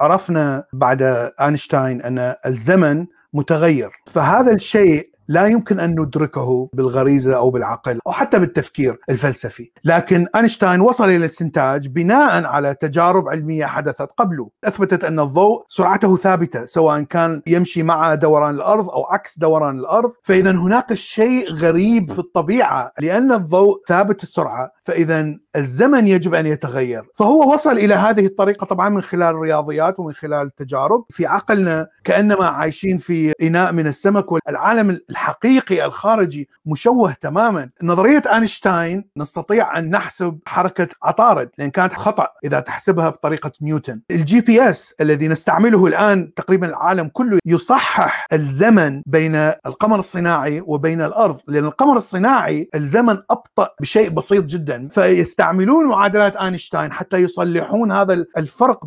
عرفنا بعد آينشتاين أن الزمن متغير. فهذا الشيء لا يمكن أن ندركه بالغريزة أو بالعقل أو حتى بالتفكير الفلسفي، لكن أينشتاين وصل إلى الاستنتاج بناء على تجارب علمية حدثت قبله، أثبتت أن الضوء سرعته ثابتة سواء كان يمشي مع دوران الأرض أو عكس دوران الأرض، فاذا هناك شيء غريب في الطبيعة. لأن الضوء ثابت السرعة، فاذا الزمن يجب أن يتغير، فهو وصل إلى هذه الطريقة طبعا من خلال الرياضيات ومن خلال التجارب، في عقلنا كأنما عايشين في إناء من السمك والعالم الحقيقي الخارجي مشوه تماما. نظرية أينشتاين نستطيع أن نحسب حركة عطارد لأن كانت خطأ إذا تحسبها بطريقة نيوتن. الجي بي إس الذي نستعمله الآن تقريبا العالم كله يصحح الزمن بين القمر الصناعي وبين الأرض لأن القمر الصناعي الزمن أبطأ بشيء بسيط جدا. فيستعملون معادلات أينشتاين حتى يصلحون هذا الفرق